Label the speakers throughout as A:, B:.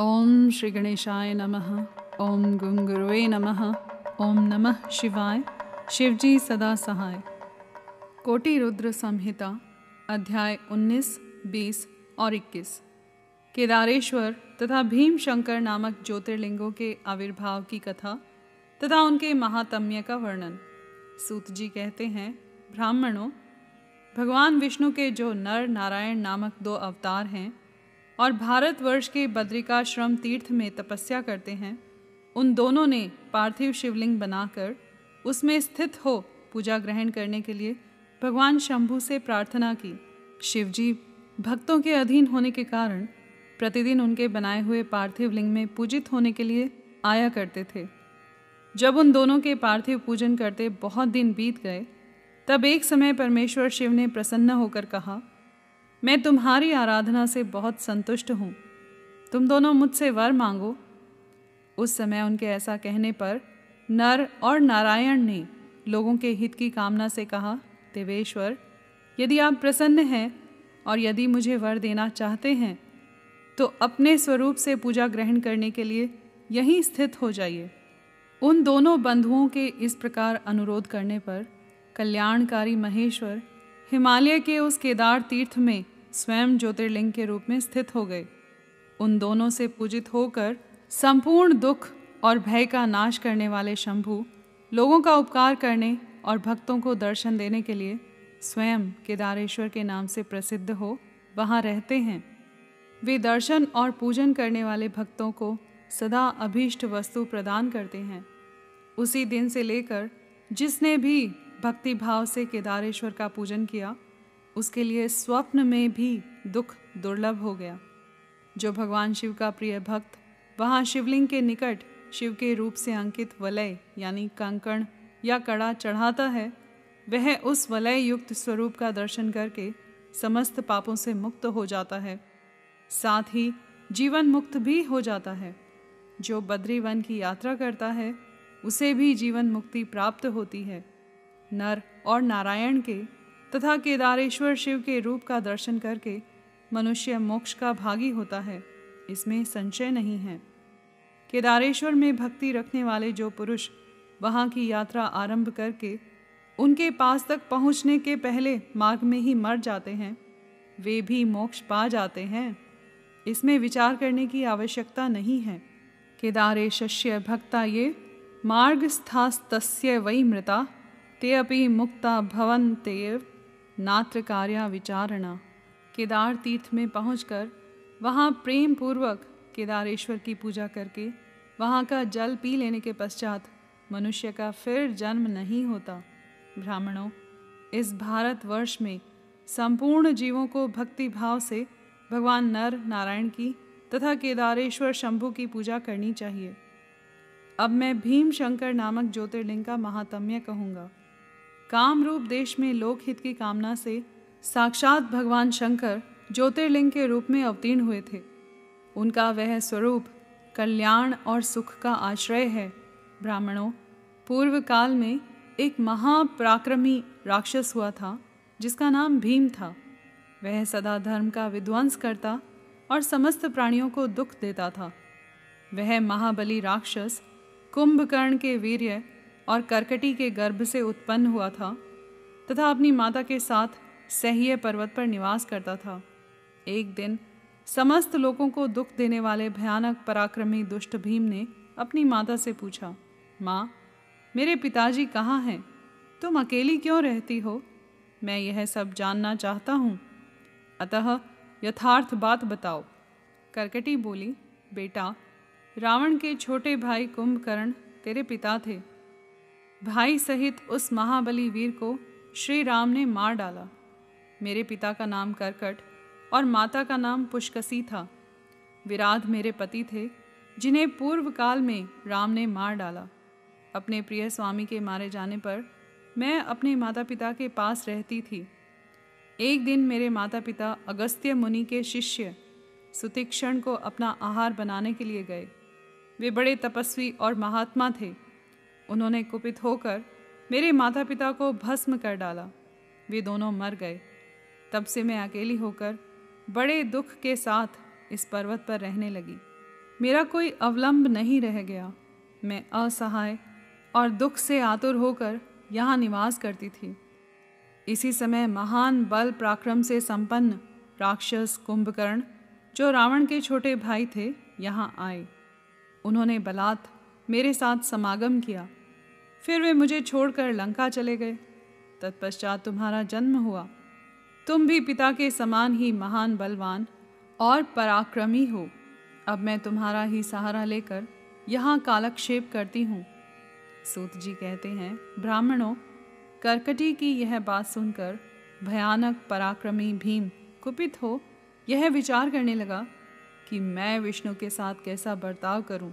A: ओम श्री गणेशाय नमः ओम गुंगुरुवे नमः ओम नमः शिवाय शिवजी सदा सहाय। कोटि रुद्र संहिता अध्याय 19, 20 और 21 केदारेश्वर तथा भीम शंकर नामक ज्योतिर्लिंगों के आविर्भाव की कथा तथा उनके महात्म्य का वर्णन। सूत जी कहते हैं ब्राह्मणों भगवान विष्णु के जो नर नारायण नामक दो अवतार हैं और भारतवर्ष के बद्रिकाश्रम तीर्थ में तपस्या करते हैं। उन दोनों ने पार्थिव शिवलिंग बनाकर उसमें स्थित हो पूजा ग्रहण करने के लिए भगवान शंभु से प्रार्थना की। शिवजी भक्तों के अधीन होने के कारण प्रतिदिन उनके बनाए हुए पार्थिव लिंग में पूजित होने के लिए आया करते थे। जब उन दोनों के पार्थिव पूजन करते बहुत दिन बीत गए, तब एक समय परमेश्वर शिव ने प्रसन्न होकर कहा मैं तुम्हारी आराधना से बहुत संतुष्ट हूँ। तुम दोनों मुझसे वर मांगो। उस समय उनके ऐसा कहने पर नर और नारायण ने लोगों के हित की कामना से कहा, देवेश्वर, यदि आप प्रसन्न हैं और यदि मुझे वर देना चाहते हैं तो अपने स्वरूप से पूजा ग्रहण करने के लिए यहीं स्थित हो जाइए। उन दोनों बंधुओं के इस प्रकार अनुरोध करने पर कल्याणकारी महेश्वर हिमालय के उस केदार तीर्थ में स्वयं ज्योतिर्लिंग के रूप में स्थित हो गए। उन दोनों से पूजित होकर संपूर्ण दुख और भय का नाश करने वाले शंभु लोगों का उपकार करने और भक्तों को दर्शन देने के लिए स्वयं केदारेश्वर के नाम से प्रसिद्ध हो वहाँ रहते हैं। वे दर्शन और पूजन करने वाले भक्तों को सदा अभीष्ट वस्तु प्रदान करते हैं। उसी दिन से लेकर जिसने भी भक्ति भाव से केदारेश्वर का पूजन किया, उसके लिए स्वप्न में भी दुख दुर्लभ हो गया। जो भगवान शिव का प्रिय भक्त, वहाँ शिवलिंग के निकट शिव के रूप से अंकित वलय, यानी कंकण या कड़ा चढ़ाता है, वह उस वलय युक्त स्वरूप का दर्शन करके समस्त पापों से मुक्त हो जाता है। साथ ही जीवन मुक्त भी हो जाता है। जो बद्री वन की यात्रा करता है, उसे भी जीवन मुक्ति प्राप्त होती है। नर और नारायण के तथा केदारेश्वर शिव के रूप का दर्शन करके मनुष्य मोक्ष का भागी होता है, इसमें संशय नहीं है। केदारेश्वर में भक्ति रखने वाले जो पुरुष वहाँ की यात्रा आरंभ करके उनके पास तक पहुँचने के पहले मार्ग में ही मर जाते हैं, वे भी मोक्ष पा जाते हैं। इसमें विचार करने की आवश्यकता नहीं है। केदारे शस्य भक्ता ये, मार्गस्थास्तस्य वै मृता। ते अपि मुक्ता भवन्तेव नात्र कार्या विचारणा। केदार तीर्थ में पहुंचकर वहाँ प्रेम पूर्वक केदारेश्वर की पूजा करके वहाँ का जल पी लेने के पश्चात मनुष्य का फिर जन्म नहीं होता। ब्राह्मणों, इस भारत वर्ष में संपूर्ण जीवों को भक्ति भाव से भगवान नर नारायण की तथा केदारेश्वर शंभु की पूजा करनी चाहिए। अब मैं भीम शंकर नामक ज्योतिर्लिंग का महात्म्य कहूँगा। काम रूप देश में लोकहित की कामना से साक्षात भगवान शंकर ज्योतिर्लिंग के रूप में अवतीर्ण हुए थे। उनका वह स्वरूप कल्याण और सुख का आश्रय है। ब्राह्मणों, पूर्व काल में एक महापराक्रमी राक्षस हुआ था, जिसका नाम भीम था। वह सदा धर्म का विध्वंस करता और समस्त प्राणियों को दुख देता था। वह महाबली राक्षस कुंभकर्ण के वीर्य और करकटी के गर्भ से उत्पन्न हुआ था, तथा अपनी माता के साथ सह्य पर्वत पर निवास करता था। एक दिन समस्त लोगों को दुख देने वाले भयानक पराक्रमी दुष्ट भीम ने अपनी माता से पूछा, माँ, मेरे पिताजी कहाँ हैं? तुम अकेली क्यों रहती हो? मैं यह सब जानना चाहता हूँ। अतः यथार्थ बात बताओ। करकटी बोली, बेटा, रावण के छोटे भाई कुंभकर्ण तेरे पिता थे। भाई सहित उस महाबली वीर को श्री राम ने मार डाला। मेरे पिता का नाम करकट और माता का नाम पुष्कसी था। विराध मेरे पति थे, जिन्हें पूर्व काल में राम ने मार डाला। अपने प्रिय स्वामी के मारे जाने पर मैं अपने माता पिता के पास रहती थी। एक दिन मेरे माता पिता अगस्त्य मुनि के शिष्य सुतिक्षण को अपना आहार बनाने के लिए गए। वे बड़े तपस्वी और महात्मा थे। उन्होंने कुपित होकर मेरे माता पिता को भस्म कर डाला। वे दोनों मर गए। तब से मैं अकेली होकर बड़े दुख के साथ इस पर्वत पर रहने लगी। मेरा कोई अवलंब नहीं रह गया। मैं असहाय और दुख से आतुर होकर यहाँ निवास करती थी। इसी समय महान बल पराक्रम से संपन्न राक्षस कुंभकर्ण जो रावण के छोटे भाई थे यहाँ आए। उन्होंने बलात् मेरे साथ समागम किया। फिर वे मुझे छोड़कर लंका चले गए। तत्पश्चात तुम्हारा जन्म हुआ। तुम भी पिता के समान ही महान बलवान और पराक्रमी हो। अब मैं तुम्हारा ही सहारा लेकर यहाँ कालक्षेप करती हूँ। सूत जी कहते हैं, ब्राह्मणों, करकटी की यह बात सुनकर भयानक पराक्रमी भीम कुपित हो यह विचार करने लगा कि मैं विष्णु के साथ कैसा बर्ताव करूँ।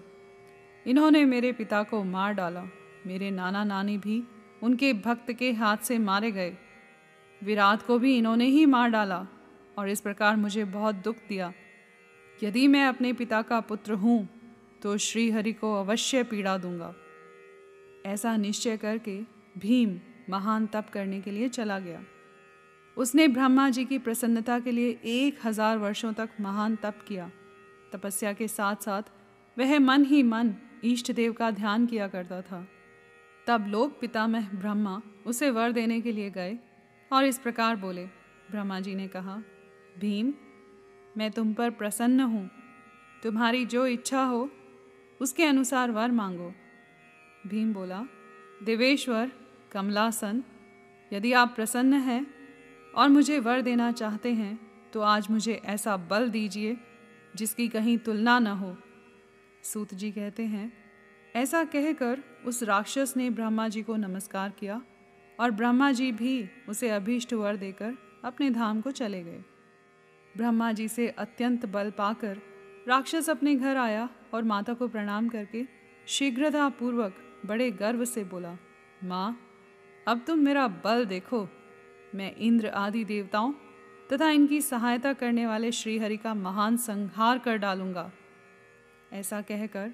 A: इन्होंने मेरे पिता को मार डाला। मेरे नाना नानी भी उनके भक्त के हाथ से मारे गए। विराट को भी इन्होंने ही मार डाला और इस प्रकार मुझे बहुत दुख दिया। यदि मैं अपने पिता का पुत्र हूँ तो श्री हरि को अवश्य पीड़ा दूँगा। ऐसा निश्चय करके भीम महान तप करने के लिए चला गया। उसने ब्रह्मा जी की प्रसन्नता के लिए एक हज़ार वर्षों तक महान तप किया। तपस्या के साथ साथ वह मन ही मन इष्ट देव का ध्यान किया करता था। तब लोक पितामह ब्रह्मा उसे वर देने के लिए गए और इस प्रकार बोले। ब्रह्मा जी ने कहा, भीम, मैं तुम पर प्रसन्न हूँ। तुम्हारी जो इच्छा हो, उसके अनुसार वर मांगो। भीम बोला, देवेश्वर, कमलासन, यदि आप प्रसन्न हैं और मुझे वर देना चाहते हैं तो आज मुझे ऐसा बल दीजिए जिसकी कहीं तुलना न हो। सूत जी कहते हैं ऐसा कहकर उस राक्षस ने ब्रह्मा जी को नमस्कार किया और ब्रह्मा जी भी उसे अभीष्ट वर देकर अपने धाम को चले गए। ब्रह्मा जी से अत्यंत बल पाकर राक्षस अपने घर आया और माता को प्रणाम करके शीघ्रता पूर्वक बड़े गर्व से बोला, माँ, अब तुम मेरा बल देखो। मैं इंद्र आदि देवताओं तथा इनकी सहायता करने वाले श्रीहरि का महान संहार कर डालूँगा। ऐसा कहकर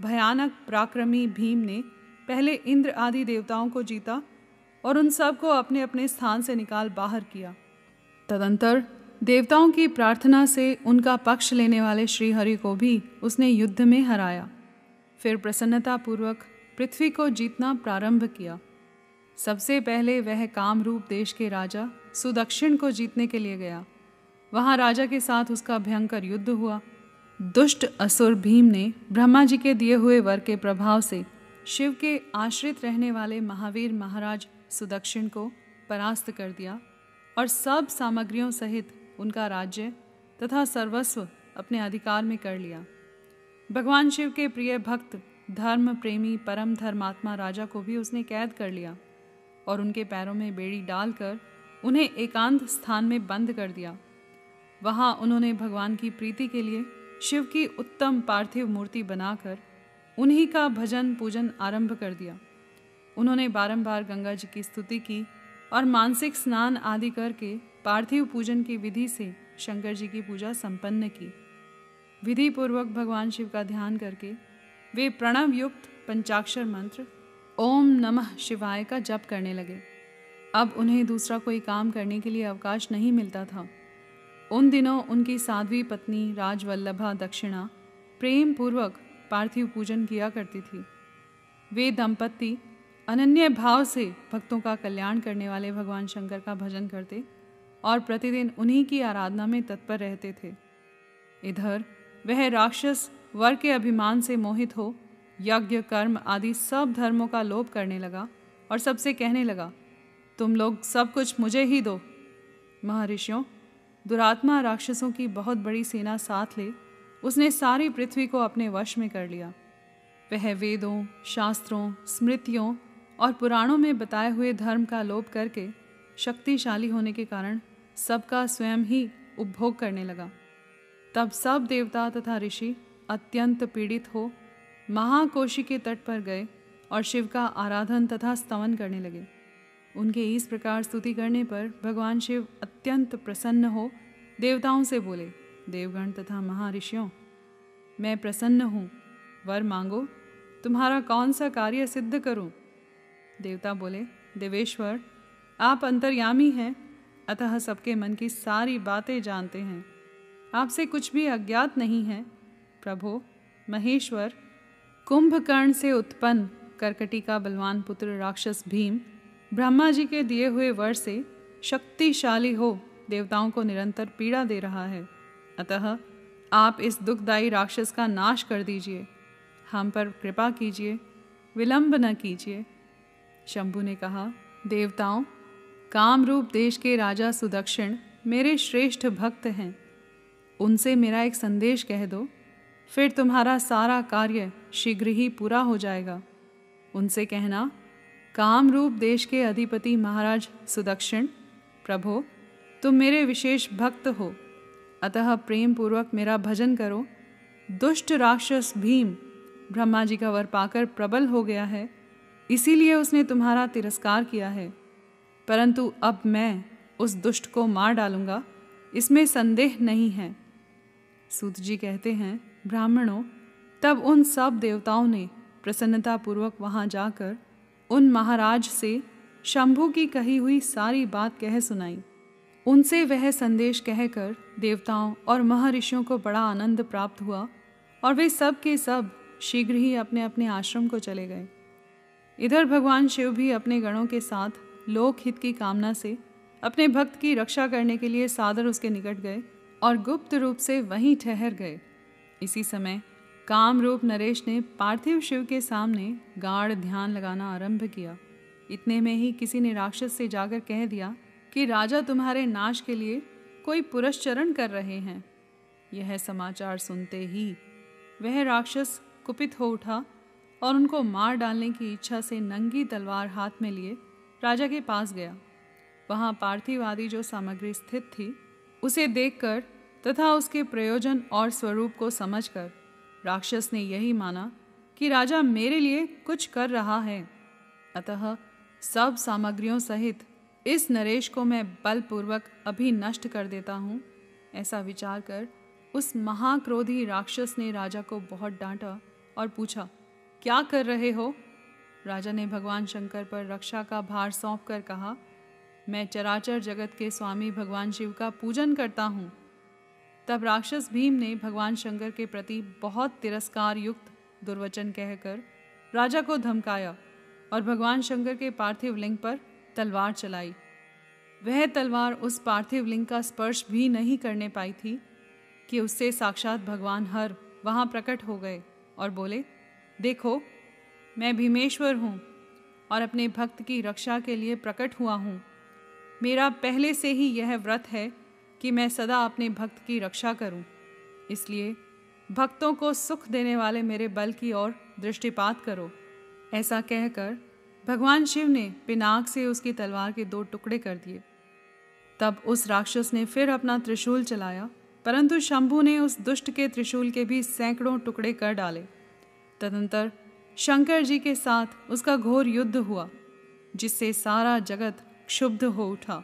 A: भयानक पराक्रमी भीम ने पहले इंद्र आदि देवताओं को जीता और उन सबको अपने अपने स्थान से निकाल बाहर किया। तदंतर देवताओं की प्रार्थना से उनका पक्ष लेने वाले श्रीहरि को भी उसने युद्ध में हराया। फिर प्रसन्नतापूर्वक पृथ्वी को जीतना प्रारंभ किया। सबसे पहले वह कामरूप देश के राजा सुदक्षिण को जीतने के लिए गया। वहाँ राजा के साथ उसका भयंकर युद्ध हुआ। दुष्ट असुर भीम ने ब्रह्मा जी के दिए हुए वर के प्रभाव से शिव के आश्रित रहने वाले महावीर महाराज सुदक्षिण को परास्त कर दिया और सब सामग्रियों सहित उनका राज्य तथा सर्वस्व अपने अधिकार में कर लिया। भगवान शिव के प्रिय भक्त, धर्म प्रेमी, परम धर्मात्मा राजा को भी उसने कैद कर लिया और उनके पैरों में बेड़ी डालकर उन्हें एकांत स्थान में बंद कर दिया। वहाँ उन्होंने भगवान की प्रीति के लिए शिव की उत्तम पार्थिव मूर्ति बनाकर उन्हीं का भजन पूजन आरंभ कर दिया। उन्होंने बारंबार गंगा जी की स्तुति की और मानसिक स्नान आदि करके पार्थिव पूजन की विधि से शंकर जी की पूजा संपन्न की। विधि पूर्वक भगवान शिव का ध्यान करके वे प्रणव युक्त पंचाक्षर मंत्र ओम नमः शिवाय का जप करने लगे। अब उन्हें दूसरा कोई काम करने के लिए अवकाश नहीं मिलता था। उन दिनों उनकी साध्वी पत्नी राजवल्लभा दक्षिणा प्रेम पूर्वक पार्थिव पूजन किया करती थी। वे दंपत्ति अनन्य भाव से भक्तों का कल्याण करने वाले भगवान शंकर का भजन करते और प्रतिदिन उन्हीं की आराधना में तत्पर रहते थे। इधर, वह राक्षस वर के अभिमान से मोहित हो, यज्ञ, कर्म आदि सब धर्मों का लोप करने लगा और सबसे कहने लगा, तुम लोग सब कुछ मुझे ही दो। महर्षियों दुरात्मा राक्षसों की बहुत बड़ी सेना साथ ले, उसने सारी पृथ्वी को अपने वश में कर लिया। वह वेदों, शास्त्रों, स्मृतियों और पुराणों में बताए हुए धर्म का लोप करके शक्तिशाली होने के कारण सबका स्वयं ही उपभोग करने लगा। तब सब देवता तथा ऋषि अत्यंत पीड़ित हो महाकोशी के तट पर गए और शिव का आराधन तथा स्तवन करने लगे। उनके इस प्रकार स्तुति करने पर भगवान शिव अत्यंत प्रसन्न हो देवताओं से बोले, देवगण तथा महर्षियों मैं प्रसन्न हूँ। वर मांगो, तुम्हारा कौन सा कार्य सिद्ध करूँ? देवता बोले, देवेश्वर, आप अंतर्यामी हैं, अतः सबके मन की सारी बातें जानते हैं। आपसे कुछ भी अज्ञात नहीं है। प्रभो, महेश्वर, कुंभकर्ण से उत्पन्न करकटी का बलवान पुत्र राक्षस भीम ब्रह्मा जी के दिए हुए वर से शक्तिशाली हो देवताओं को निरंतर पीड़ा दे रहा है। अतः आप इस दुखदायी राक्षस का नाश कर दीजिए। हम पर कृपा कीजिए, विलंब न कीजिए। शंभु ने कहा, देवताओं, कामरूप देश के राजा सुदक्षिण मेरे श्रेष्ठ भक्त हैं। उनसे मेरा एक संदेश कह दो, फिर तुम्हारा सारा कार्य शीघ्र ही पूरा हो जाएगा। उनसे कहना कामरूप देश के अधिपति महाराज सुदक्षिण, प्रभो, तुम मेरे विशेष भक्त हो। अतः प्रेम पूर्वक मेरा भजन करो। दुष्ट राक्षस भीम ब्रह्मा जी का वर पाकर प्रबल हो गया है। इसीलिए उसने तुम्हारा तिरस्कार किया है। परंतु अब मैं उस दुष्ट को मार डालूँगा। इसमें संदेह नहीं है। सूत जी कहते हैं, ब्राह्मणों, तब उन सब देवताओं ने प्रसन्नतापूर्वक वहाँ जाकर उन महाराज से शंभु की कही हुई सारी बात कह सुनाई। उनसे वह संदेश कहकर देवताओं और महर्षियों को बड़ा आनंद प्राप्त हुआ और वे सब के सब शीघ्र ही अपने अपने आश्रम को चले गए। इधर भगवान शिव भी अपने गणों के साथ लोक हित की कामना से अपने भक्त की रक्षा करने के लिए सादर उसके निकट गए और गुप्त रूप से वहीं ठहर गए। इसी समय काम रूप नरेश ने पार्थिव शिव के सामने गाढ़ ध्यान लगाना आरंभ किया। इतने में ही किसी ने राक्षस से जाकर कह दिया कि, राजा तुम्हारे नाश के लिए कोई पुरस्चरण कर रहे हैं। यह समाचार सुनते ही वह राक्षस कुपित हो उठा और उनको मार डालने की इच्छा से नंगी तलवार हाथ में लिए राजा के पास गया। वहाँ पार्थिव आदि जो सामग्री स्थित थी, उसे देखकर तथा उसके प्रयोजन और स्वरूप को समझकर राक्षस ने यही माना कि राजा मेरे लिए कुछ कर रहा है। अतः सब सामग्रियों सहित इस नरेश को मैं बलपूर्वक अभी नष्ट कर देता हूँ, ऐसा विचार कर उस महाक्रोधी राक्षस ने राजा को बहुत डांटा और पूछा, क्या कर रहे हो? राजा ने भगवान शंकर पर रक्षा का भार सौंप कर कहा, मैं चराचर जगत के स्वामी भगवान शिव का पूजन करता हूँ। तब राक्षस भीम ने भगवान शंकर के प्रति बहुत तिरस्कार युक्त दुर्वचन कहकर राजा को धमकाया और भगवान शंकर के पार्थिव लिंग पर तलवार चलाई। वह तलवार उस पार्थिव लिंग का स्पर्श भी नहीं करने पाई थी कि उससे साक्षात भगवान हर वहाँ प्रकट हो गए और बोले, देखो, मैं भीमेश्वर हूँ और अपने भक्त की रक्षा के लिए प्रकट हुआ हूँ। मेरा पहले से ही यह व्रत है कि मैं सदा अपने भक्त की रक्षा करूँ। इसलिए भक्तों को सुख देने वाले मेरे बल की ओर दृष्टिपात करो। ऐसा कहकर भगवान शिव ने पिनाक से उसकी तलवार के दो टुकड़े कर दिए। तब उस राक्षस ने फिर अपना त्रिशूल चलाया, परंतु शंभु ने उस दुष्ट के त्रिशूल के भी सैकड़ों टुकड़े कर डाले। तदंतर शंकर जी के साथ उसका घोर युद्ध हुआ, जिससे सारा जगत क्षुब्ध हो उठा।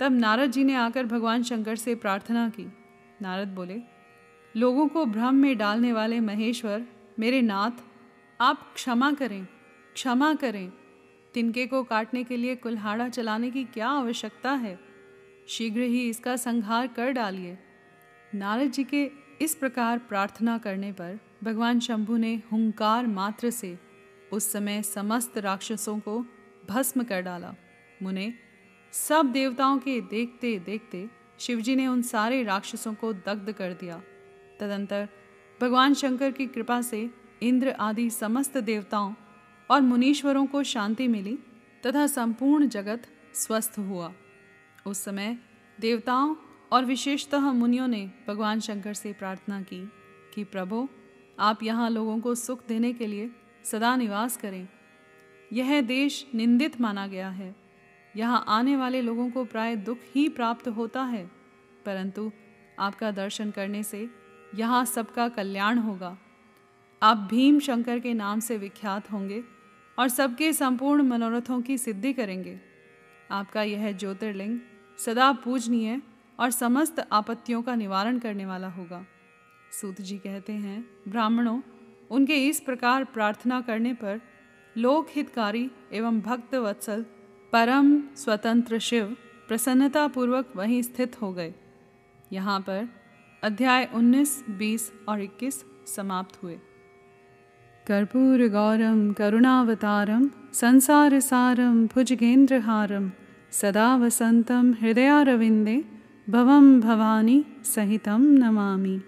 A: तब नारद जी ने आकर भगवान शंकर से प्रार्थना की। नारद बोले, लोगों को भ्रम में डालने वाले महेश्वर, मेरे नाथ, आप क्षमा करें क्षमा करें। तिनके को काटने के लिए कुल्हाड़ा चलाने की क्या आवश्यकता है? शीघ्र ही इसका संहार कर डालिए। नारद जी के इस प्रकार प्रार्थना करने पर भगवान शंभु ने हुंकार मात्र से उस समय समस्त राक्षसों को भस्म कर डाला। मुने सब देवताओं के देखते देखते शिवजी ने उन सारे राक्षसों को दग्ध कर दिया। तदंतर भगवान शंकर की कृपा से इंद्र आदि समस्त देवताओं और मुनीश्वरों को शांति मिली तथा संपूर्ण जगत स्वस्थ हुआ। उस समय देवताओं और विशेषतः मुनियों ने भगवान शंकर से प्रार्थना की कि, प्रभु, आप यहाँ लोगों को सुख देने के लिए सदा निवास करें। यह देश निंदित माना गया है। यहाँ आने वाले लोगों को प्राय दुख ही प्राप्त होता है, परंतु आपका दर्शन करने से यहाँ सबका कल्याण होगा। आप भीम शंकर के नाम से विख्यात होंगे और सबके संपूर्ण मनोरथों की सिद्धि करेंगे। आपका यह ज्योतिर्लिंग सदा पूजनीय और समस्त आपत्तियों का निवारण करने वाला होगा। सूत जी कहते हैं, ब्राह्मणों, उनके इस प्रकार प्रार्थना करने पर लोक हितकारी एवं भक्त वत्सल परम स्वतंत्र शिव प्रसन्नतापूर्वक वहीं स्थित हो गए। यहाँ पर अध्याय 19, 20 और 21 समाप्त हुए। कर्पूर गौरम करुणावतारम संसारसारम भुजगेंद्रहारम सदा वसंतम हृदयारविंदे भवम भवानी सहितम नमामी।